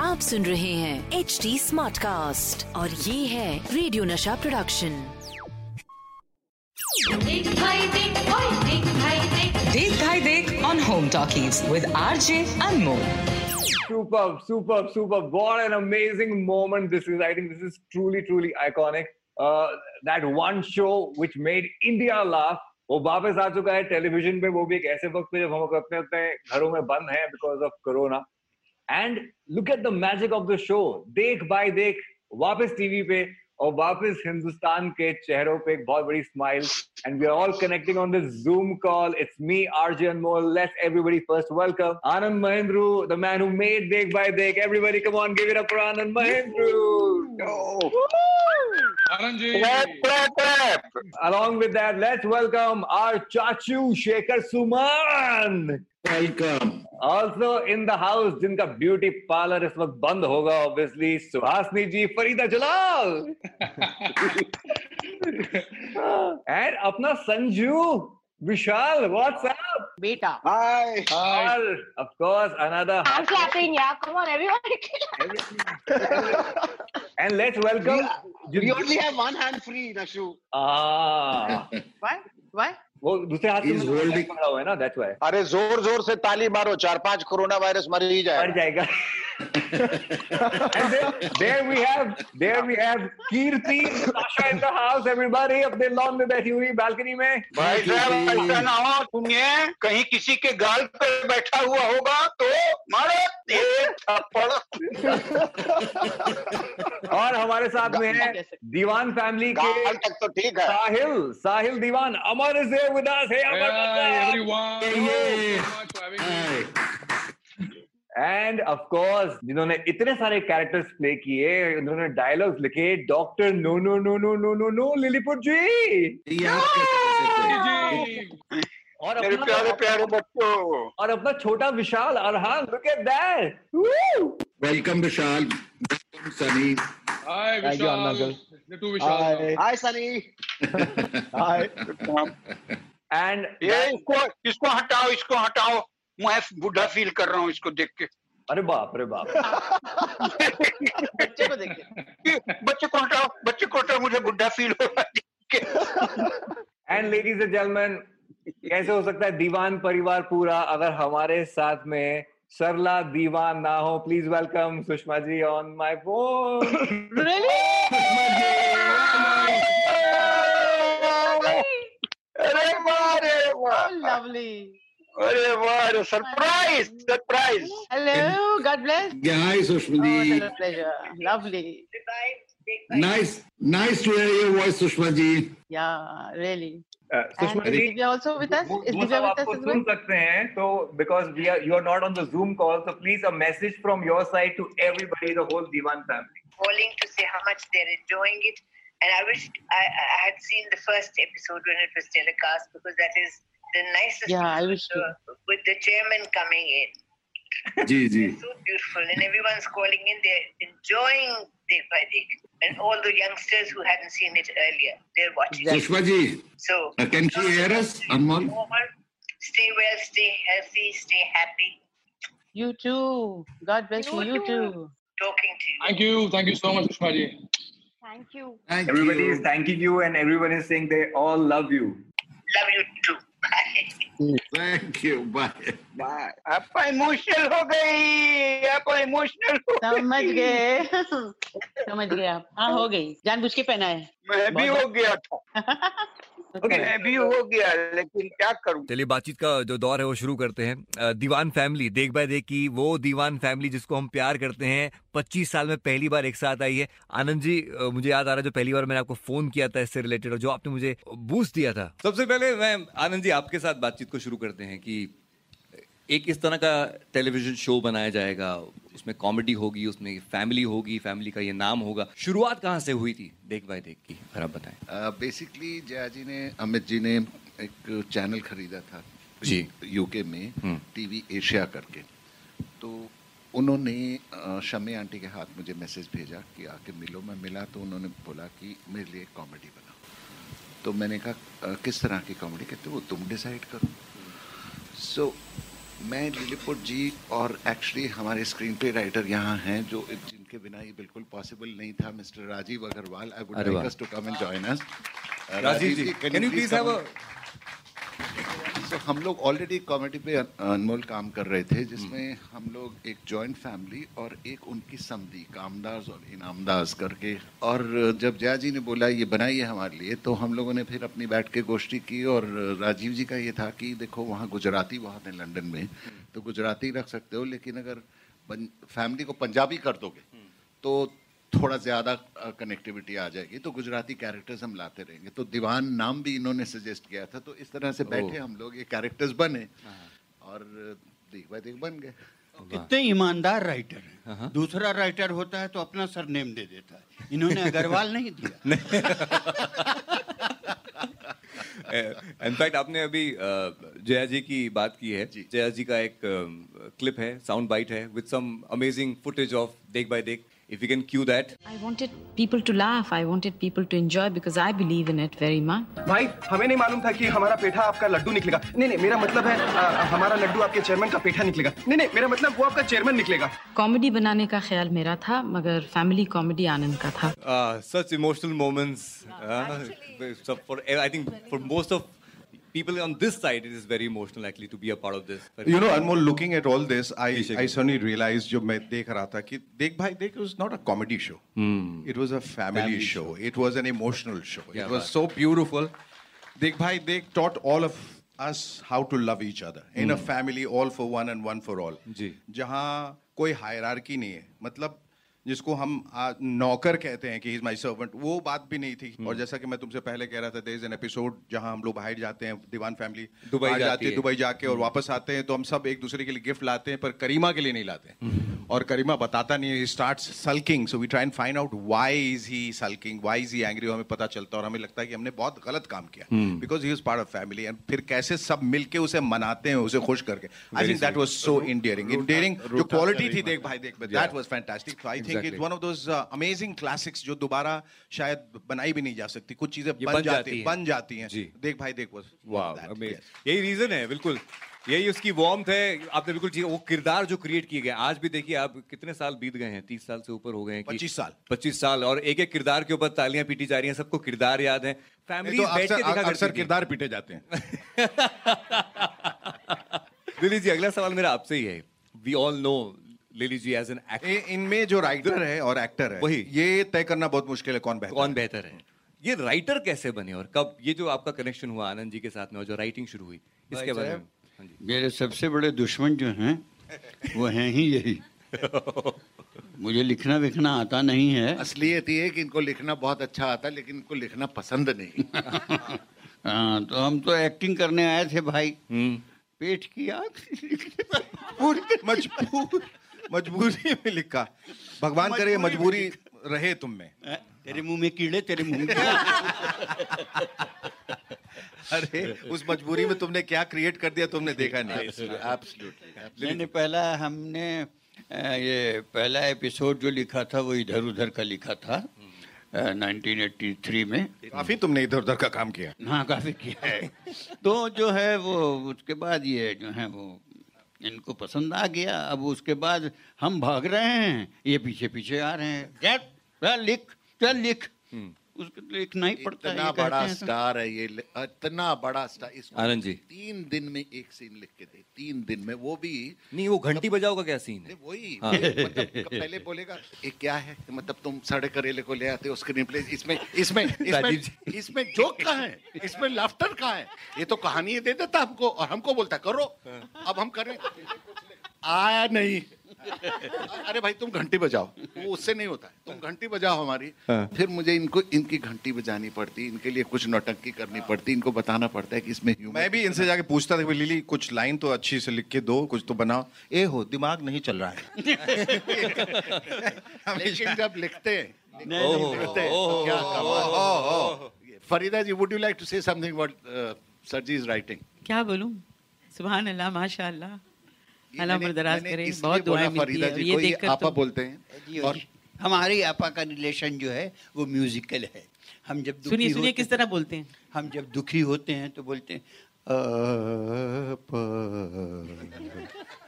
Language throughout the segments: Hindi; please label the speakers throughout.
Speaker 1: आप सुन रहे हैं एच डी स्मार्ट कास्ट और ये है रेडियो नशा प्रोडक्शन
Speaker 2: देख भाई देख ओए देख भाई देख
Speaker 3: Date Thai Date on Home Talkies with RJ Anmol.
Speaker 4: Superb, superb, superb. What an amazing moment this is. I think this is truly, truly iconic. Uh, that one show which made India laugh. वो वापस आ चुका है टेलीविज़न पे, वो भी एक ऐसे वक्त पे जब हम अपने अपने घरों में बंद हैं because of corona and look at the magic of the show देख बाय देख, वापस टीवी पे और वापस हिंदुस्तान के चेहरों पे एक बहुत बड़ी smile and we are all connecting on this Zoom call it's me RJ Anmol let's everybody first welcome Anand Mahendroo the man who made Dekh Bhai Dekh everybody come on give it up for Anand Mahendroo along with that let's welcome our chachu shekhar suman
Speaker 5: Welcome.
Speaker 4: also in the house जिनका ब्यूटी पार्लर इस वक्त बंद होगा ऑब्वियसली सुहासनी जी फरीदा जलाल एंड अपना Sanju Vishal WhatsApp
Speaker 6: Beta.
Speaker 5: Hi.
Speaker 4: और of course another
Speaker 6: I'm clapping, yeah. Come on, everybody.
Speaker 4: and let's welcome
Speaker 5: We only have one hand free, Nashu.
Speaker 4: ah
Speaker 6: Why? Why?
Speaker 4: वो दूसरे हाथ
Speaker 5: He's
Speaker 4: में
Speaker 5: holding-
Speaker 4: पकड़ा हुआ है ना that's why
Speaker 7: अरे ज़ोर ज़ोर से ताली मारो चार पाँच कोरोना वायरस मर ही जाए
Speaker 4: मर जाएगा। And there, there we have there we have Kirti Natasha in the house everybody अपने लॉन में बैठी हुई बालकनी में।
Speaker 7: भाई साहब ऐसा ना हो सुनिए कहीं किसी के गाल पे बैठा हुआ होगा तो मारो
Speaker 4: और हमारे साथ में है दीवान फैमिली के
Speaker 7: तक तो ठीक है।
Speaker 4: Sahil Sahil Diwan Amar is there with us hey Amar
Speaker 8: Hi, everyone.
Speaker 5: Hi.
Speaker 4: And of course जिन्होंने इतने सारे कैरेक्टर्स प्ले किए उन्होंने डायलॉग्स लिखे doctor no no no
Speaker 5: no no no no Lilliput ji?
Speaker 4: और
Speaker 7: मेरे
Speaker 4: अपना
Speaker 7: प्यारे प्यारे बच्चों
Speaker 4: और अपना छोटा Vishal Arhan look at that
Speaker 5: Welcome Vishal. Welcome Sunny.
Speaker 8: Hi, Vishal.
Speaker 4: Thank you, Anna,
Speaker 8: Vishal. The two Vishal.
Speaker 7: Hi Sunny
Speaker 4: and
Speaker 7: ये इसको इसको हटाओ इसको हटाओ मैं बुढ़ा फील कर रहा हूँ इसको देख के
Speaker 4: अरे बाप रे बाप
Speaker 6: बच्चे को देखिए
Speaker 7: ये बच्चे को हटाओ बच्चे को हटाओ मुझे बुढ़ा फील हो रहा है देख के।
Speaker 4: एंड लेडीज़ एंड जेंटलमैन कैसे हो सकता है दीवान परिवार पूरा अगर हमारे साथ में सरला दीवान ना हो please welcome Sushma ji on my phone
Speaker 7: अरे वाह अरे वाह
Speaker 6: lovely.
Speaker 7: अरे वाह अरे surprise surprise
Speaker 6: Hello, God bless.
Speaker 5: Yeah, hi
Speaker 6: Oh,
Speaker 5: Sushma
Speaker 6: it's a pleasure. Lovely.
Speaker 5: Nice, nice to hear your voice, Sushma ji.
Speaker 6: Yeah, really.
Speaker 4: Sushma
Speaker 6: And
Speaker 4: ji
Speaker 6: Divya also with us?
Speaker 4: वो
Speaker 6: Is
Speaker 4: वो
Speaker 6: Divya
Speaker 4: सब
Speaker 6: with us
Speaker 4: आपको
Speaker 6: as
Speaker 4: सुन
Speaker 6: well?
Speaker 4: सकते हैं तो because we are you are not on the Zoom call so please a message from your side to everybody the whole Diwan family
Speaker 9: calling to say how much they're enjoying it. And I wish I, I had seen the first episode when it was telecast because that is the nicest
Speaker 6: Yeah, I wish
Speaker 9: uh, with the chairman coming in.
Speaker 5: Ji, ji.
Speaker 9: So beautiful. And everyone's calling in. They're enjoying Day by Day. And all the youngsters who hadn't seen it earlier, they're watching.
Speaker 5: Sushma ji,
Speaker 9: So
Speaker 5: uh, can she hear us? Anmol?
Speaker 9: Stay well, stay healthy, stay happy.
Speaker 6: You too. God bless you.
Speaker 9: You
Speaker 6: You
Speaker 9: too.
Speaker 6: too.
Speaker 9: Talking to you.
Speaker 8: Thank you. Thank you so much, Sushma ji.
Speaker 6: Thank you.
Speaker 5: Thank
Speaker 4: everybody
Speaker 5: you.
Speaker 4: is thanking you and everyone is saying they all love you
Speaker 9: Love you too. Bye.
Speaker 5: Thank you bye
Speaker 7: bye आप इमोशनल हो गई। आप इमोशनल
Speaker 6: समझ गए। समझ गए आप। हाँ हो गई। जानबूझ के पहना है।
Speaker 7: मैं भी हो गया था। हो गया लेकिन क्या करूँ?
Speaker 10: चलिए बातचीत का जो दौर है वो शुरू करते हैं। दीवान फैमिली देख बाय देख की वो दीवान फैमिली जिसको हम प्यार करते हैं 25 साल में पहली बार एक साथ आई है। आनंद जी मुझे याद आ रहा है जो पहली बार मैंने आपको फ़ोन किया था इससे रिलेटेड और जो आपने मुझे बूस्ट दिया था। सबसे पहले मैं आनंद जी आपके साथ बातचीत को शुरू करते हैं कि एक इस तरह का टेलीविज़न शो बनाया जाएगा उसमें कॉमेडी होगी उसमें फैमिली होगी फैमिली का ये नाम होगा। शुरुआत कहाँ से हुई थी? देख बाय देख की अगर आप बताएँ।
Speaker 5: बेसिकली जया जी ने अमित जी ने एक चैनल खरीदा था
Speaker 10: जी।
Speaker 5: यूके में टीवी एशिया करके। तो उन्होंने शमी आंटी के हाथ मुझे मैसेज भेजा कि आके मिलो मैं मिला तो उन्होंने बोला कि मेरे लिए कॉमेडी बनाओ। तो मैंने कहा किस तरह की कॉमेडी कहते वो तुम डिसाइड करो। सो मैं लिलीपुर जी और एक्चुअली हमारे स्क्रीन पे राइटर यहाँ हैं जो जिनके बिना ये बिल्कुल पॉसिबल नहीं था mister Rajeev
Speaker 10: Agarwal
Speaker 5: I
Speaker 10: would
Speaker 5: like us to come and join
Speaker 10: us Rajeev ji can you please have
Speaker 5: a हम लोग ऑलरेडी कॉमेडी पे अनमोल काम कर रहे थे जिसमें हम लोग एक जॉइंट फैमिली और एक उनकी समधी कामदास और इनामदास करके। और जब जया जी ने बोला ये बनाइए हमारे लिए तो हम लोगों ने फिर अपनी बैठ के गोष्ठी की और राजीव जी का ये था कि देखो वहाँ गुजराती बहुत है लंदन में तो गुजराती रख सकते हो लेकिन अगर फैमिली को पंजाबी कर दोगे तो थोड़ा ज़्यादा कनेक्टिविटी आ जाएगी तो गुजराती कैरेक्टर्स हम लाते रहेंगे। तो दीवान नाम भी इन्होंने सजेस्ट किया था तो इस तरह से बैठे हम लोग ये कैरेक्टर्स बने और देख भाई देख बन गए।
Speaker 11: कितने ईमानदार राइटर हैं। दूसरा राइटर होता है तो अपना सरनेम दे देता है। इन्होंने अग्रवाल नहीं दिया।
Speaker 10: इनफैक्ट आपने अभी जया जी की बात की है। जया जी का एक क्लिप है साउंड बाइट है with some amazing footage of Dekh Bhai Dekh if you can cue that
Speaker 12: I wanted people to laugh. I wanted people to enjoy because I believe in it very much.
Speaker 13: भाई हमें नहीं मालूम था कि हमारा पेठा आपका लड्डू निकलेगा। नहीं नहीं मेरा मतलब है आ, हमारा लड्डू आपके चेयरमैन का पेठा निकलेगा। नहीं नहीं मेरा मतलब वो आपका चेयरमैन निकलेगा।
Speaker 12: कॉमेडी बनाने का ख्याल मेरा था मगर फैमिली कॉमेडी आनंद का था।
Speaker 10: Uh, such emotional moments. Uh, so for I think for most of people on this side, it is very emotional actually to be a part of this.
Speaker 14: You know, Anmol, looking at all this, I,
Speaker 10: Abhishek.
Speaker 14: I suddenly realized जो मैं देख रहा था कि देख भाई देख was not a comedy show. It was a family,
Speaker 10: Family
Speaker 14: show. It was an emotional show.
Speaker 10: क्या
Speaker 14: it was
Speaker 10: बात
Speaker 14: so beautiful. देख भाई देख taught all of us how to love each other in a
Speaker 10: Hmm.
Speaker 14: family, all for one and one for all.
Speaker 10: जी
Speaker 14: जहाँ कोई हायरार्की नहीं है मतलब जिसको हम आ, नौकर कहते हैं कि इज़ माई सर्वेंट वो बात भी नहीं थी। और जैसा कि मैं तुमसे पहले कह रहा था देर इज़ एन एपिसोड जहाँ हम लोग बाहर जाते हैं दीवान फैमिली
Speaker 10: दुबई जाती
Speaker 14: जाती है। दुबई जाके और वापस आते हैं तो हम सब एक दूसरे के लिए गिफ्ट लाते हैं पर करीमा के लिए नहीं लाते और करीमा बताता नहीं है start sulking so we try and find out why is he sulking why is he angry हमें पता चलता है और हमें लगता है कि हमने बहुत गलत काम किया।
Speaker 10: हम्म।
Speaker 14: Because he is part of family and फिर कैसे सब मिलके उसे मनाते हैं उसे खुश करके। I think
Speaker 10: that.
Speaker 14: Was so endearing endearing जो क्वालिटी थी Dekh
Speaker 10: Bhai
Speaker 14: Dekh that was fantastic I think
Speaker 10: Exactly.
Speaker 14: It's one of those amazing classics जो दोबारा शायद बनाई भी नहीं जा सकती। कुछ चीज़ें बन
Speaker 10: बन
Speaker 14: जाती हैं। बन जाती हैं। देख भाई देख
Speaker 10: वाह यही रीजन है बिल्कुल। यही उसकी वार्मथ है। आपने बिल्कुल ठीक वो किरदार जो क्रिएट किए गए आज भी देखिए आप कितने साल बीत गए हैं तीस साल से ऊपर हो गए हैं
Speaker 14: 25 साल।
Speaker 10: पच्चीस साल और एक एक किरदार के ऊपर तालियाँ पीटी जा रही हैं सबको किरदार याद है। फैमिली
Speaker 14: तो अक्सर अक्सर किरदार पीटे जाते हैं।
Speaker 10: लिली जी अगला सवाल मेरा आपसे ही है। We all know Lily ji as an
Speaker 14: इ- इनमें जो राइटर है और एक्टर है
Speaker 10: वही।
Speaker 14: ये तय करना बहुत मुश्किल है कौन बेहतर
Speaker 10: कौन बेहतर है? ये राइटर कैसे बने और कब? ये जो आपका कनेक्शन हुआ आनंद जी के साथ में और जो राइटिंग शुरू हुई इसके बारे में।
Speaker 11: मेरे सबसे बड़े दुश्मन जो हैं वो हैं ही यही। मुझे लिखना विखना आता नहीं है।
Speaker 5: असलियत ये है कि इनको लिखना बहुत अच्छा आता है लेकिन इनको लिखना पसंद नहीं।
Speaker 11: हाँ तो हम तो एक्टिंग करने आए थे भाई। पेट की आग
Speaker 14: मजबूर। मजबूरी में लिखा। भगवान करे मजबूरी रहे तुम में।
Speaker 11: तेरे मुँह में कीड़े तेरे मुँह में।
Speaker 14: अरे उस मजबूरी में तुमने क्या क्रिएट कर दिया तुमने देखा नहीं।
Speaker 11: नहीं पहला हमने ये पहला एपिसोड जो लिखा था वो इधर उधर का लिखा था अ, 1983 में।
Speaker 14: काफ़ी तुमने इधर उधर का काम किया।
Speaker 11: हाँ काफ़ी किया। है। तो जो है वो उसके बाद ये जो है वो इनको पसंद आ गया। अब उसके बाद हम भाग रहे हैं। ये पीछे पीछे आ रहे हैं। चल लिख चल लिख। उसको तो लिखना ही पड़ता
Speaker 5: इतना बड़ा। स्टार है ये इतना बड़ा स्टार इसको
Speaker 10: आनंद जी।
Speaker 5: तीन दिन में एक सीन लिख के दे तीन दिन में वो भी
Speaker 10: नहीं वो घंटी बजाओ का क्या सीन है
Speaker 5: वही
Speaker 10: हाँ।
Speaker 5: मतलब पहले बोलेगा ये क्या है मतलब तुम साढ़े करेले को ले आते हो स्क्रीन प्ले इसमें इसमें इसमें इसमें जोक कहाँ है इसमें लाफ्टर कहाँ है ये तो कहानी दे देता हमको और हमको बोलता करो अब हम करें आया नहीं अरे भाई तुम घंटी बजाओ। वो उससे नहीं होता है। तुम घंटी बजाओ हमारी।
Speaker 14: हाँ।
Speaker 5: फिर मुझे इनको इनकी घंटी बजानी पड़ती इनके लिए कुछ नौटंकी करनी पड़ती इनको बताना पड़ता है कि इसमें ह्यूमर
Speaker 14: मैं भी इनसे जाके पूछता था लिली कुछ लाइन तो अच्छी से लिख के दो कुछ तो बनाओ। ए हो दिमाग नहीं चल रहा है।
Speaker 5: लेकिन जब लिखते हैं। Farida ji would you like to say something what सरजी इज़ राइटिंग
Speaker 6: क्या बोलूँ? सुभान अल्लाह उम्र दराज
Speaker 5: मैंने
Speaker 6: बहुत दुआएँ मिलती है ये देखकर
Speaker 5: आपा
Speaker 6: तो
Speaker 5: बोलते हैं और।
Speaker 11: हमारी आपा का रिलेशन जो है वो म्यूजिकल है हम जब
Speaker 6: सुनिए सुनिए किस तरह बोलते हैं
Speaker 11: हम जब दुखी होते हैं तो बोलते हैं आपा।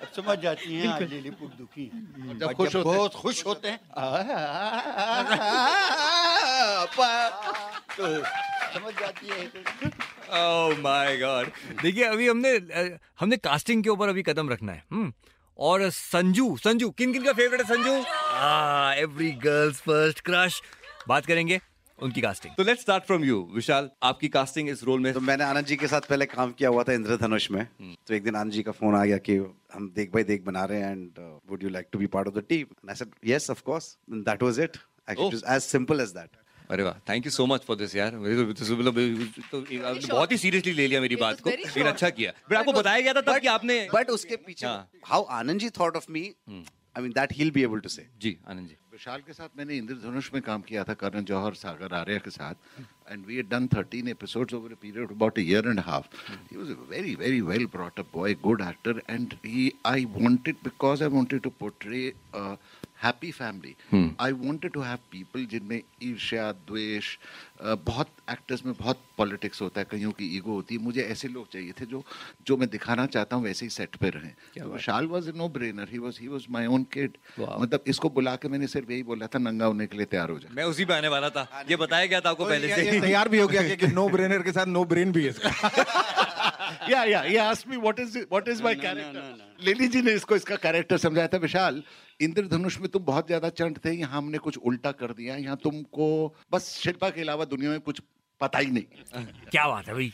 Speaker 11: अब समझ जाती हैं आज
Speaker 6: बिल्कुल।
Speaker 11: लिलीपुट दुखी है
Speaker 5: जब खुश होते हैं-
Speaker 11: बहुत खुश होते हैं आपा। तो समझ जाती है।
Speaker 10: ओह माय गॉड देखिए अभी हमने हमने कास्टिंग के ऊपर अभी कदम रखना है। हम्म। और संजू संजू किन किन का फेवरेट है Sanju? Every girls first crush बात करेंगे उनकी कास्टिंग तो let's start from you Vishal आपकी कास्टिंग इस रोल में
Speaker 15: तो मैंने आनंद जी के साथ पहले काम किया हुआ था इंद्रधनुष में। तो एक दिन आनंद जी का फ़ोन आ गया कि हम देख भाई देख बना रहे हैं and would you like to be part of the team I said yes of course that was it actually as simple as that
Speaker 10: अरे वाह thank you so much for this यार। मेरे तो- तो- मतलब तो बहुत ही सीरियसली ले लिया मेरी बात को। लेकिन अच्छा किया। फिर आपको बताया गया था तब कि आपने
Speaker 15: बट उसके पीछे
Speaker 10: हाँ।
Speaker 15: How Anand ji thought of me I mean that he will be able to say
Speaker 10: ji Anand जी
Speaker 5: विशाल के साथ मैंने इंद्रधनुष में काम किया था करण जौहर सागर आर्या के साथ। And we had done 13 episodes over a period about a year and half he was a very very well brought up boy good actor and he I wanted because I wanted to portray happy
Speaker 10: family.
Speaker 5: I wanted to have people जिनमें ईर्ष्या द्वेष बहुत एक्टर्स में बहुत पॉलिटिक्स होता है कईयों की ईगो होती है। मुझे ऐसे लोग चाहिए थे जो जो मैं दिखाना चाहता हूँ वैसे ही सेट पे रहें। तो Vishal was no brainer he was he was my own
Speaker 10: kid
Speaker 5: मतलब इसको बुला के मैंने सिर्फ़ यही बोला था नंगा होने के लिए तैयार हो जाए
Speaker 10: मैं उसी पे आने वाला था। ये बताया गया था आपको पहले से
Speaker 14: तैयार भी हो गया नो ब्रेनर के साथ नो ब्रेन भी है
Speaker 5: yeah yeah he asked me what is what is my character? लेली जी ने इसको इसका कैरेक्टर समझाया था विशाल इंद्रधनुष में तुम बहुत ज़्यादा चंट थे यहाँ हमने कुछ उल्टा कर दिया यहाँ तुमको बस शिल्पा के अलावा दुनिया में कुछ पता ही नहीं
Speaker 10: क्या बात है भाई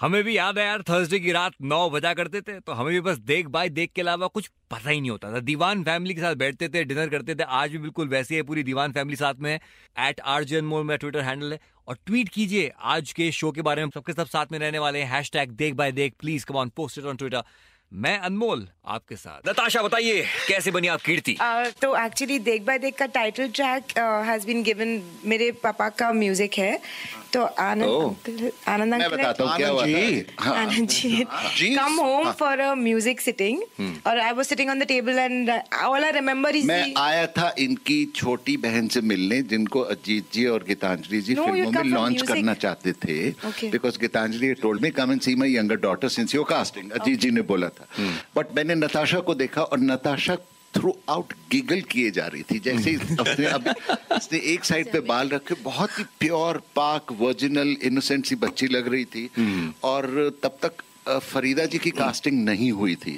Speaker 10: हमें भी याद है यार थर्सडे की रात नौ बजा करते थे तो हमें भी बस देख बाय देख के अलावा कुछ पता ही नहीं होता था। दीवान फैमिली के साथ बैठते थे, डिनर करते थे, आज भी बिल्कुल वैसे ही पूरी दीवान फैमिली साथ में एट आर जे मोर मेरा ट्विटर हैंडल है। और ट्वीट कीजिए आज के शो के बारे में, सबके सब साथ में रहने वाले हैं। Hashtag Dekh Bhai Dekh please come on post on Twitter मैं अनमोल आपके साथ। नताशा बताइए कैसे बनी आप कीर्ति?
Speaker 16: Uh, तो एक्चुअली देख बाय देख का title track has been given मेरे पापा का म्यूज़िक है। तो आनंद
Speaker 5: Oh.
Speaker 16: अंकल आनंद
Speaker 5: मैं
Speaker 16: अंकल
Speaker 5: बताता हूँ क्या हुआ था। हाँ।
Speaker 16: आनंद जी।
Speaker 5: जी। Come
Speaker 16: home. For a music
Speaker 5: sitting.
Speaker 16: और I was sitting on the table and all I remember is
Speaker 5: मैं आया था इनकी छोटी बहन से मिलने जिनको अजीत जी और गीतांजलि जी फ़िल्मों में लॉन्च करना चाहते थे। Because Geetanjali told me come and see my younger daughter since your casting Ajit ji ने बोला था। बट मैंने नताशा को देखा और नताशा थ्रू आउट गिगल किए जा रही थी। जैसे उसने अब उसने एक साइड पे बाल रखे बहुत ही प्योर पाक वर्जिनल इनोसेंट सी बच्ची लग रही थी। और तब तक फरीदा जी की कास्टिंग नहीं हुई थी।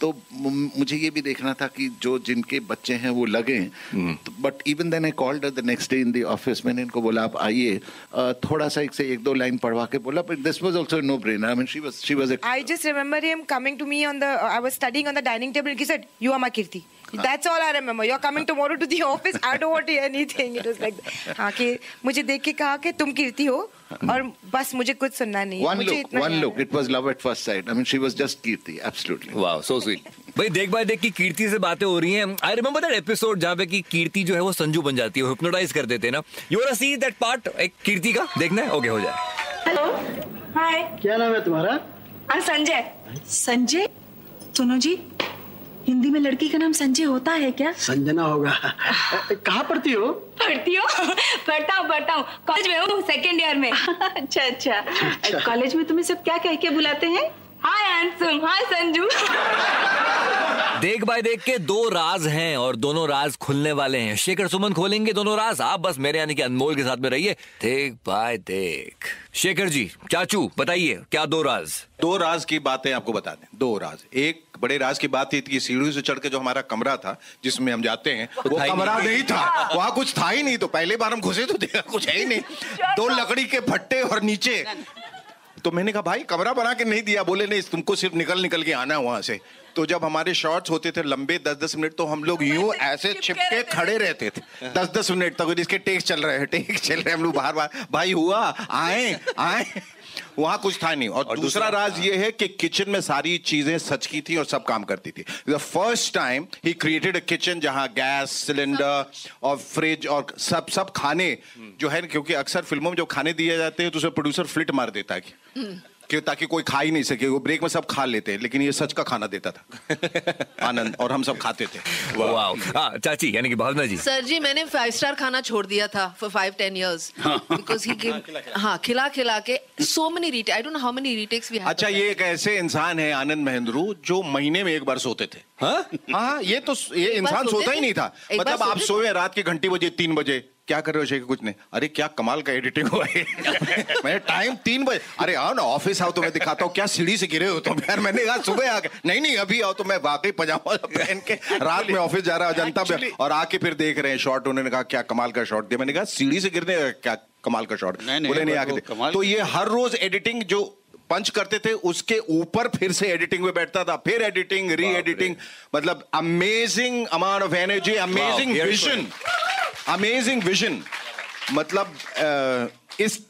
Speaker 5: तो मुझे ये भी देखना था कि जो जिनके बच्चे हैं वो लगे। But even then I called the next day in the office मैंने इनको बोला आप आइए। थोड़ा सा एक से एक दो लाइन पढ़वा के बोला but this was also no brain I mean she was she was
Speaker 16: I just remember him coming to me on the I was studying on the dining table he said you are my Kirti." That's all I remember. You're coming tomorrow to the office. I don't want to hear anything. It was like, हाँ कि मुझे देख के कहा कि तुम कीर्ति हो और बस मुझे कुछ सुनना नहीं है।
Speaker 5: one
Speaker 16: मुझे
Speaker 5: look
Speaker 16: इतना
Speaker 5: one look. it was love at first sight. I mean she was just kirti absolutely.
Speaker 10: वाह सो स्वीट भाई देख भाई देख की कीर्ति से बातें हो रही हैं। आई रिमेंबर दैट एपिसोड जहाँ पे की कीर्ति जो है वो संजू बन जाती है हिप्नोटाइज कर देते हैं ना। You want see that part एक कीर्ति का? देखना है? ओके हो जाए।
Speaker 16: हेलो हाय
Speaker 17: क्या नाम है तुम्हारा?
Speaker 16: हाँ संजय
Speaker 18: संजय सुनो जी। हिंदी में लड़की का नाम संजय होता है क्या?
Speaker 17: संजना होगा। कहाँ पढ़ती हो?
Speaker 18: पढ़ती हो। पढ़ता हूँ पढ़ता हूँ। कॉलेज में हूँ सेकेंड ईयर में। अच्छा अच्छा। कॉलेज में तुम्हें सब क्या कह के बुलाते हैं?
Speaker 19: हाय हैंडसम हाय संजू
Speaker 10: देख बाय देख के दो राज हैं और दोनों राज खुलने वाले हैं। शेखर सुमन खोलेंगे दोनों राज। आप बस मेरे यानी कि अनमोल के साथ में रहिए। देख बाय देख। शेखर जी चाचू बताइए क्या दो राज?
Speaker 14: दो राज की बातें आपको बता दें। दो राज। एक बड़े राज की बात थी कि सीढ़ी से चढ़ के जो हमारा कमरा था जिसमें हम जाते हैं वो कमरा
Speaker 10: नहीं।
Speaker 14: नहीं था। वहाँ कुछ था ही नहीं तो पहले बार हम घुसे तो देखा कुछ है ही नहीं। दो लकड़ी के फट्टे और नीचे। तो मैंने कहा भाई कमरा बना के नहीं दिया। बोले नहीं तुमको सिर्फ़ निकल निकल के आना है वहाँ से। तो जब हमारे शॉट्स होते थे लंबे दस दस मिनट तो हम लोग यूँ ऐसे छिपके खड़े रहते थे। दस दस मिनट तक इसके टेक चल रहे हैं टेक चल रहे हम लोग बाहर बाहर भाई हुआ आए आए। वहाँ कुछ था नहीं। और, और दूसरा राज ये है कि किचन में सारी चीज़ें सच की थी और सब काम करती थी। The first time he created a kitchen जहाँ गैस सिलेंडर और फ्रिज और सब सब खाने जो है ना, क्योंकि अक्सर फ़िल्मों में जब खाने दिए जाते हैं तो उसे प्रोड्यूसर फ्लिट मार देता है। कि ताकि कोई खा ही नहीं सके वो ब्रेक में सब खा लेते हैं लेकिन ये सच का खाना देता था। आनंद और हम सब खाते थे।
Speaker 10: वाह। हाँ, चाची यानी कि भावना जी।
Speaker 20: सर जी मैंने फाइव स्टार खाना छोड़ दिया था for five ten years because he हाँ खिला खिला के so many retake I don't know how many retakes we have
Speaker 14: अच्छा ये एक ऐसे इंसान है आनंद महेंद्रू जो महीने में एक बार सोते थे। हाँ? हाँ ये तो ये इंसान
Speaker 20: सोता
Speaker 14: ही नहीं था। मतलब आप सोए रात की घंटी बजे तीन बजे क्या कर रहे हो शेख कुछ नहीं। अरे क्या कमाल का एडिटिंग हुआ है। मैं टाइम तीन बजे अरे आओ ना ऑफ़िस आओ तो मैं दिखाता हूँ। क्या सीढ़ी से गिरे हो तुम? यार मैंने कहा सुबह आके नहीं नहीं अभी आओ तो मैं वाकई पजामा पहन के रात में ऑफ़िस जा रहा जनता में। और आके फिर देख रहे हैं शॉट उन्होंने कहा क्या कमाल का शॉट दिया? मैंने कहा सीढ़ी से गिरने क्या कमाल का शॉट
Speaker 11: नहीं,
Speaker 14: बोले नहीं आके तो ये हर रोज एडिटिंग जो पंच करते थे उसके ऊपर फिर से एडिटिंग में बैठता था फिर एडिटिंग री। एडिटिंग मतलब amazing amount of energy
Speaker 10: amazing
Speaker 14: vision amazing vision मतलब अ, इस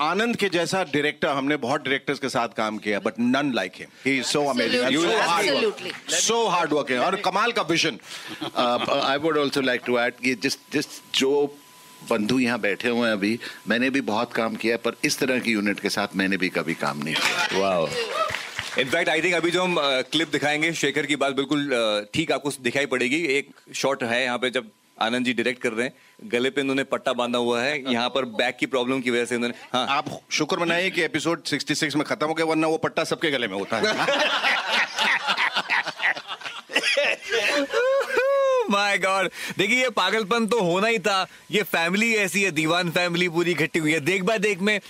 Speaker 14: आनंद के जैसा डायरेक्टर हमने बहुत डायरेक्टर्स के साथ काम किया but none like him he is
Speaker 20: so amazing.
Speaker 14: So hard working और कमाल का vision
Speaker 5: I would also like to add कि जिस जिस जो बंधु यहाँ बैठे हुए हैं अभी। मैंने भी बहुत काम किया है पर इस तरह की यूनिट के साथ मैंने भी कभी काम नहीं किया।
Speaker 10: वाह इनफैक्ट आई थिंक अभी जो हम क्लिप दिखाएँगे शेखर की बात बिल्कुल ठीक आपको दिखाई पड़ेगी। एक शॉट है यहाँ पे जब आनंद जी डायरेक्ट कर रहे हैं। गले पे इन्होंने पट्टा बांधा हुआ है। यहाँ पर बैक की प्रॉब्लम की वजह से इन्होंने हाँ।
Speaker 14: आप शुक्र मनाइए कि एपिसोड 66 में खत्म हो गया वरना वो पट्टा सबके गले में होता है।
Speaker 10: माय गॉड देखिए, ये पागलपन तो होना ही था। ये फैमिली ऐसी है, दीवान फैमिली पूरी इकट्ठी हुई है। देख बाय देख में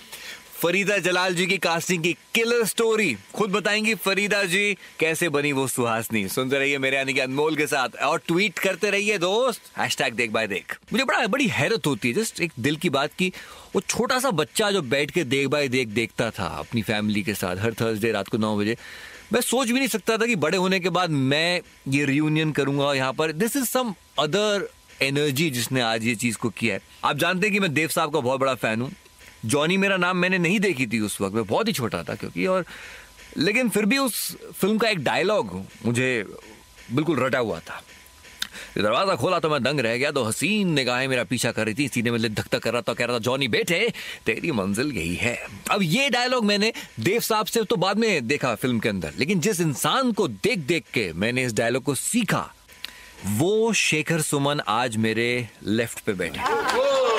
Speaker 10: फरीदा जलाल जी की कास्टिंग की किलर स्टोरी खुद बताएँगी फरीदा जी कैसे बनी वो सुहासनी। सुनते रहिए मेरे यानी कि अनमोल के साथ। और ट्वीट करते रहिए दोस्त। हैशटैग देख बाय देख। मुझे बड़ा, बड़ी हैरत होती है। जस्ट एक दिल की बात की वो छोटा सा बच्चा जो बैठ के देख बाय देख, देखता था अपनी फैमिली के साथ। हर थर्सडे रात को नौ बजे। मैं सोच भी नहीं सकता था कि बड़े होने के बाद मैं ये रियूनियन करूँगा यहाँ पर। This is some other energy जिसने आज ये चीज़ को किया है। आप जानते हैं कि मैं देव साहब का बहुत बड़ा फ़ैन हूँ। जॉनी मेरा नाम मैंने नहीं देखी थी उस वक्त, मैं बहुत ही छोटा था क्योंकि और लेकिन फिर भी उस फ़िल्म का एक डायलॉग मुझे बिल्कुल रटा हुआ था। दरवाज़ा खोला तो मैं दंग रह गया तो हसीन निगाहें मेरा पीछा कर रही थी। सीने में धक धक कर रहा था, कह रहा था, जॉनी बेटे, तेरी मंजिल यही है। अब ये डायलॉग मैंने देव साहब से तो बाद में देखा फ़िल्म के अंदर, लेकिन जिस इंसान को देख देख के मैंने इस डायलॉग को सीखा, वो शेखर सुमन आज मेरे लेफ़्ट पे बैठे।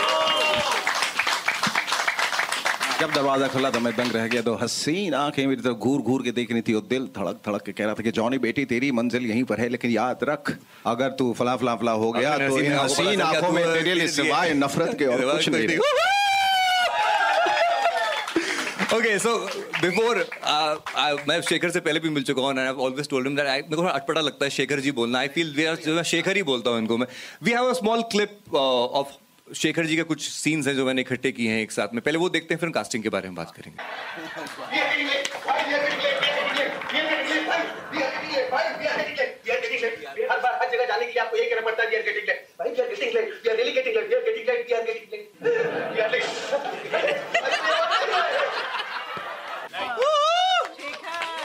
Speaker 14: जब दरवाज़ा खुला तो मैं दंग रह गया तो हसीन आँखें मेरी तरफ़ घूर घूर के देख रही थी और दिल धड़क धड़क के कह रहा था कि जॉनी बेटी तेरी मंजिल यहीं पर है लेकिन याद रख अगर तू फला फला फला हो गया तो इन हसीन आँखों में तेरे लिए सिवाय नफरत के और कुछ नहीं
Speaker 10: ओके सो बिफोर मैं शेखर से पहले भी मिल चुका हूँ I always told him that I मेरे को अटपटा लगता है शेखर जी बोलना। I feel we are Shekhar ही बोलता हूँ इनको मैं। We have a small clip of Shekhar ji के कुछ सीन्स हैं जो मैंने इकट्ठे किए हैं एक साथ में। पहले वो देखते हैं फिर कास्टिंग के बारे में बात करेंगे।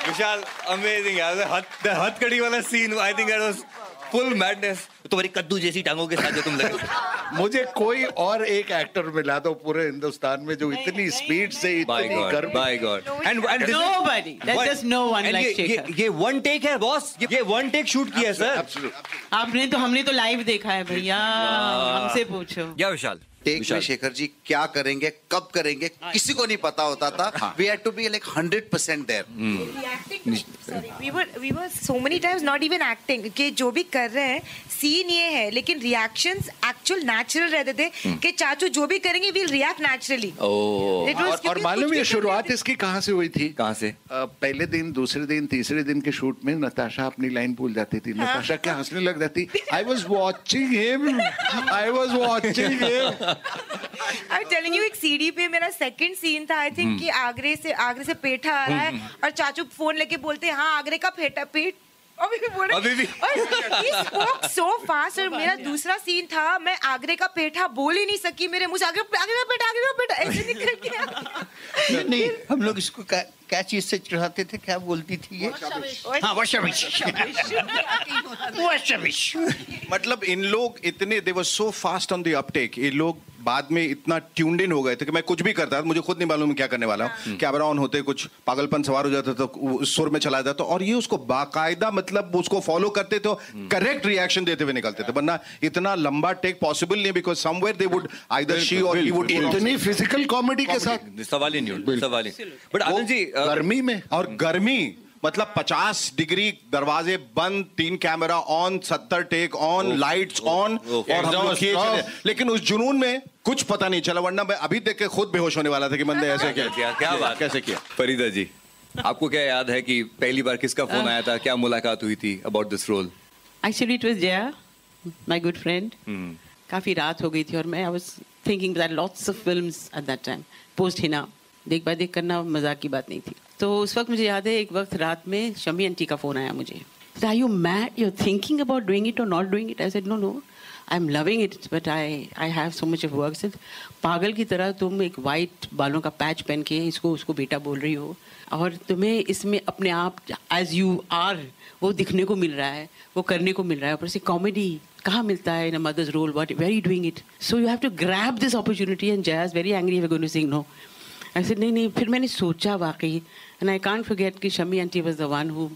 Speaker 10: विशाल अमेजिंग यार। हथ हथकड़ी वाला scene I think that was full madness तुम्हारी कद्दू जैसी टांगों के साथ जो तुम लगे
Speaker 5: मुझे कोई और एक एक्टर मिला दो पूरे हिंदुस्तान में जो इतनी स्पीड से
Speaker 10: बाय
Speaker 5: इतनी God
Speaker 10: by God and and
Speaker 6: nobody There's just no one like
Speaker 10: ये ये वन टेक है बॉस ये वन टेक शूट किया है सर
Speaker 6: आपने तो हमने तो लाइव देखा है भैया। हमसे पूछो।
Speaker 10: या विशाल।
Speaker 15: टेक में शेखर जी क्या करेंगे कब करेंगे किसी को नहीं पता होता था। We had to be like 100
Speaker 16: percent there we were so many times not even acting even acting कि जो भी कर रहे हैं सीन ये है लेकिन रिएक्शंस एक्चुअल नेचुरल रहते थे कि चाचू जो भी करेंगे विल रिएक्ट नेचुरली
Speaker 5: और, मालूम है शुरुआत इसकी कहाँ से हुई थी?
Speaker 10: कहाँ से?
Speaker 5: पहले दिन दूसरे दिन तीसरे दिन के शूट में नताशा अपनी लाइन भूल जाती थी। नताशा क्या हंसने लग जाती? I was watching him I was watching him
Speaker 16: I telling you एक सीडी पे मेरा सेकंड सीन था आई थिंक
Speaker 5: हम्म।
Speaker 16: कि आगरे से आगरे से पेठा आ रहा है और चाचू फ़ोन लेके बोलते हैं हाँ आगरे का पेठा पेट अभी भी बोल
Speaker 10: अभी भी।
Speaker 16: सो फास्ट और मेरा दूसरा सीन था मैं आगरे का पेठा बोल ही नहीं सकी मेरे मुँह से आगरे आगरे का पेठा आगरे का पेठा ऐसे निकल गया
Speaker 11: नहीं, नहीं हम लोग इसको क्या, चीज़ से चढ़ाते थे क्या बोलती थी ये? हाँ वशविश वशविश
Speaker 14: मतलब इन लोग इतने they were so fast on the uptake ये लोग बाद में इतना ट्यून्ड इन हो गए थे कि मैं कुछ भी करता था मुझे खुद नहीं मालूम क्या करने वाला हूँ। कैमरा ऑन होते कुछ पागलपन सवार हो जाता तो सुर में चला जाता। और ये उसको बाकायदा मतलब उसको फॉलो करते तो करेक्ट रिएक्शन देते हुए निकलते थे। वरना इतना लंबा टेक पॉसिबल नहीं because somewhere they would either she और ही वुड
Speaker 5: इतनी फ़िज़िकल कॉमेडी के साथ
Speaker 10: सवाल ही नहीं सवाल ही। बट आनंद जी
Speaker 5: गर्मी में?
Speaker 14: और गर्मी मतलब 50 डिग्री दरवाजे बंद तीन camera on 70 take on lights on और हम लोग किए चले। लेकिन उस जुनून में कुछ पता नहीं चला वरना मैं अभी देख के खुद बेहोश होने वाला था कि बंदे ऐसे क्या
Speaker 10: क्या। क्या बात।
Speaker 14: कैसे किया?
Speaker 10: फरीदा जी आपको क्या याद है कि पहली बार किसका फ़ोन आया था? क्या मुलाकात हुई थी about this role
Speaker 6: actually it was Jaya my good friend काफ़ी रात हो गई थी और मैं I was thinking that lots of films at that time post Hina Dekh Bhai Dekh करना मज़ाक की बात नहीं थी। तो उस वक्त मुझे याद है, एक वक्त रात में शमी आंटी का फ़ोन आया मुझे। Are you mad you thinking about doing it और not doing it I said no no I am loving it but I I have so much of work सिर्फ़ पागल की तरह तुम एक वाइट बालों का पैच पहन के इसको, उसको बेटा बोल रही हो। और तुम्हें इसमें अपने आप एज यू आर वो दिखने को मिल रहा है, वो करने को मिल रहा है। ऊपर से कॉमेडी कहाँ मिलता है in a mother's role what were doing it so you have to grab this opportunity and जय Jaya very angry way to sing no ऐसे नहीं नहीं फिर मैंने सोचा वाकई एंड आई कांट फॉरगेट कि Shammi aunty was the one who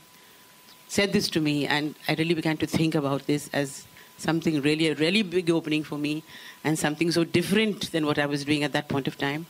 Speaker 6: said this to me and I really began to think about this as something really a really big opening for me and something so different than what I was doing at that point of time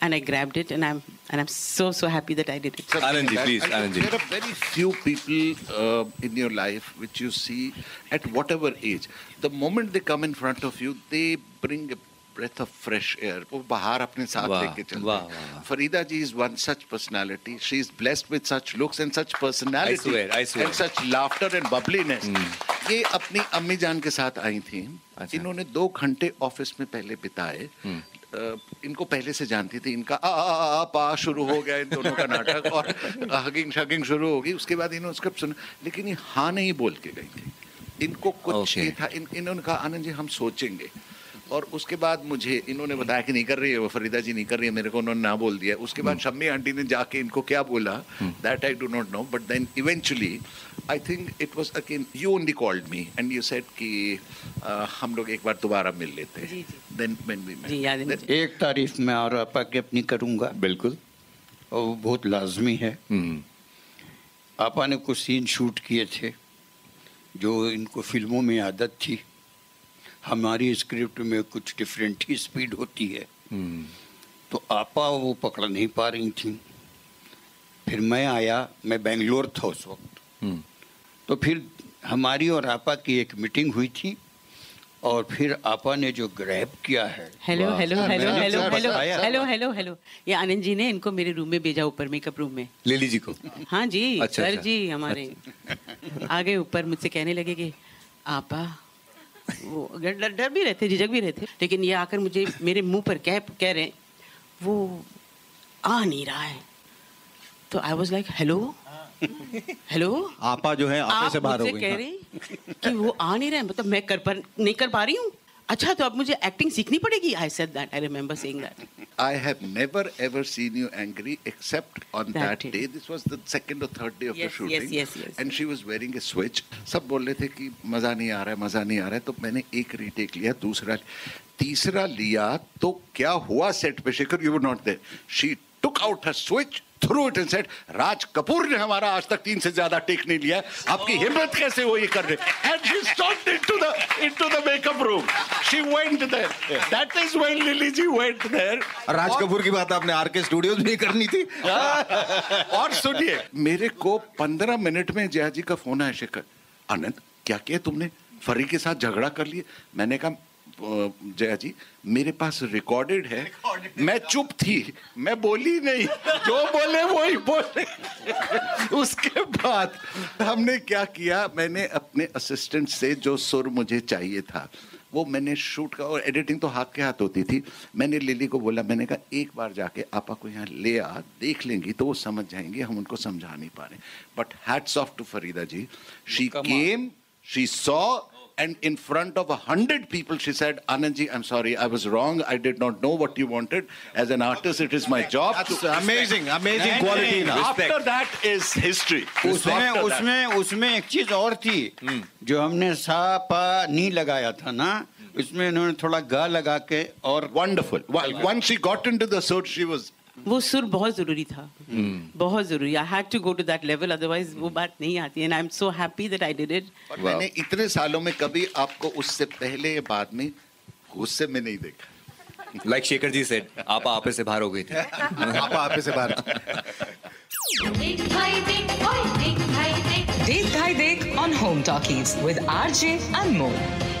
Speaker 6: and I grabbed it and I'm and I'm so so happy that I did it.
Speaker 10: Anand ji, please,
Speaker 5: And
Speaker 10: Anand ji.
Speaker 5: There are very few people uh, in your life which you see at whatever age. The moment they come in front of you, they bring a breath of fresh air. वो बाहर अपने साथ लेके चलते
Speaker 10: वाह.
Speaker 5: Farida ji is one such personality. She is blessed with such looks and such personality.
Speaker 10: I swear, I swear.
Speaker 5: And such laughter and bubbliness. ये अपनी अम्मी जान के साथ आई थी अच्छा। इन्होंने दो घंटे ऑफ़िस में पहले बिताए अ, इनको पहले से जानती थी इनका आ, आ, आ, पा शुरू हो गया इन दोनों का नाटक और हगिंग शगिंग शुरू हो उसके बाद इन्होंने स्क्रिप्ट सुना लेकिन ये हाँ नहीं बोल के गई थी इनको कुछ ये था इन, इन्होंने कहा आनंद जी हम सोचेंगे और उसके बाद मुझे इन्होंने बताया कि नहीं कर रही है वो फरीदा जी नहीं कर रही है मेरे को उन्होंने ना बोल दिया। उसके बाद शम्मी आंटी ने जाके इनको क्या बोला that I do not know but then eventually I think it was again you only called me and you said कि अ, हम लोग एक बार दोबारा मिल लेते हैं। देन व्हेन वी
Speaker 11: एक तारीफ़ मैं और आपा की अपनी करूँगा।
Speaker 10: बिल्कुल।
Speaker 11: और वो बहुत लाजमी है। आपा ने कुछ सीन शूट किए थे जो इनको फ़िल्मों में आदत थी। हमारी स्क्रिप्ट में कुछ डिफरेंट ही स्पीड होती है। तो आपा वो पकड़ नहीं पा रही थी। फिर मैं आया मैं बेंगलोर था उस वक्त। तो फिर हमारी और आपा की एक मीटिंग हुई थी और फिर आपा ने जो ग्रैब किया है
Speaker 6: hello hello
Speaker 11: hello
Speaker 6: hello
Speaker 11: hello
Speaker 6: hello hello hello ये आनंद जी ने इनको मेरे रूम में भेजा ऊपर मेकअप रूम में।
Speaker 10: लिली जी को।
Speaker 6: हाँ जी
Speaker 10: अच्छा,
Speaker 6: सर
Speaker 10: अच्छा।
Speaker 6: जी हमारे आ गए ऊपर मुझसे कहने लगे कि आपा वो डर डर- भी रहे थे झिझक भी रहे थे लेकिन ये आकर मुझे मेरे मुँह पर कह कह रहे वो आ नहीं रहा है। तो I was like hello hello
Speaker 14: आपा जो है आपे
Speaker 6: आप
Speaker 14: से बाहर हो गई
Speaker 6: कह रही कि वो आ नहीं रहे है? मतलब मैं कर पर नहीं कर पा रही हूँ? अच्छा तो अब मुझे एक्टिंग सीखनी पड़ेगी? I said that I remember saying that
Speaker 5: I have never ever seen you angry except on
Speaker 6: that day
Speaker 5: this was the second और third day of the shooting and she was wearing a switch सब बोल रहे थे कि मज़ा नहीं आ रहा है मज़ा नहीं आ रहा है। तो मैंने एक रीटेक लिया दूसरा तीसरा लिया तो क्या हुआ सेट पे? Shekhar you were not there she took out her switch, threw it and said, Raj Kapoor ने हमारा आज तक तीन से ज़्यादा टेक नहीं लिया आपकी हिम्मत कैसे वो ये and she stalked into the into the makeup room she went there that is when Lily ji went there
Speaker 14: Raj Kapoor की बात आपने आर स्टूडियोज में करनी थी
Speaker 5: और सुनिए मेरे को पंद्रह मिनट में जया जी का फ़ोन आया शेखर आनंद क्या किया तुमने फरी के साथ झगड़ा कर लिए मैंने कहा "अ, जया जी मेरे पास रिकॉर्डेड है। मैं चुप थी। मैं बोली नहीं। जो बोले वही बोले। उसके बाद हमने क्या किया? मैंने अपने असिस्टेंट से जो सुर मुझे चाहिए था वो मैंने शूट का और एडिटिंग तो हाथ के हाथ होती थी। मैंने लिली को बोला मैंने कहा एक बार जाके आपा को यहाँ ले आ देख लेंगी तो वो समझ जाएँगे हम उनको समझा नहीं पा रहे but hats off to Farida ji. She came she saw and in front of a hundred people she said anand ji i'm sorry i was wrong i did not know what you wanted as an artist it is my job
Speaker 14: That's
Speaker 5: to
Speaker 14: amazing, amazing
Speaker 5: And
Speaker 14: quality in her.
Speaker 5: after that is history
Speaker 11: उसमें
Speaker 5: After that.
Speaker 11: उसमें उसमें एक चीज और थी जो हमने सा पा नी लगाया था ना उसमें उन्होंने थोड़ा गा लगा के और
Speaker 5: wonderful once she got into the suit she was
Speaker 6: वो सुर बहुत ज़रूरी था। बहुत ज़रूरी। I had to go to that level otherwise वो बात नहीं आती। And I am so happy that I did
Speaker 5: it मैंने इतने सालों में कभी आपको उससे पहले या बाद में गुस्से में नहीं देखा।
Speaker 10: लाइक शेखर जी सेड आप आपे से बाहर हो गई थी।
Speaker 14: आप आपे से बाहर।
Speaker 2: देख भाई देख भाई
Speaker 21: on Home Talkies with RJ Anmol.